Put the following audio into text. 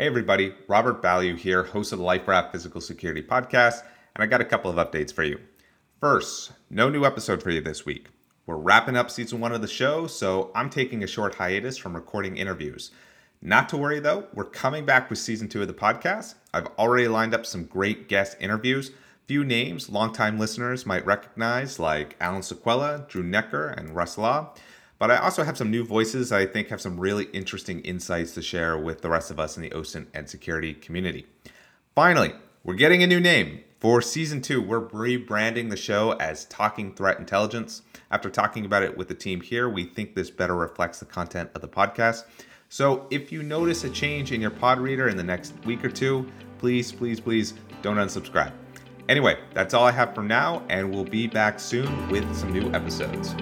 Hey, everybody, Robert Vallee here, host of the Life Raft Physical Security Podcast, and I got a couple of updates for you. First, no new episode for you this week. We're wrapping up season one of the show, so I'm taking a short hiatus from recording interviews. Not to worry though, we're coming back with season two of the podcast. I've already lined up some great guest interviews. Few names longtime listeners might recognize, like Alan Saquella, Drew Neckar, and Russ Law. But I also have some new voices I think have some really interesting insights to share with the rest of us in the OSINT and security community. Finally, we're getting a new name. For season two, we're rebranding the show as Talking Threat Intelligence. After talking about it with the team here, we think this better reflects the content of the podcast. So if you notice a change in your pod reader in the next week or two, please, please, please don't unsubscribe. Anyway, that's all I have for now, and we'll be back soon with some new episodes.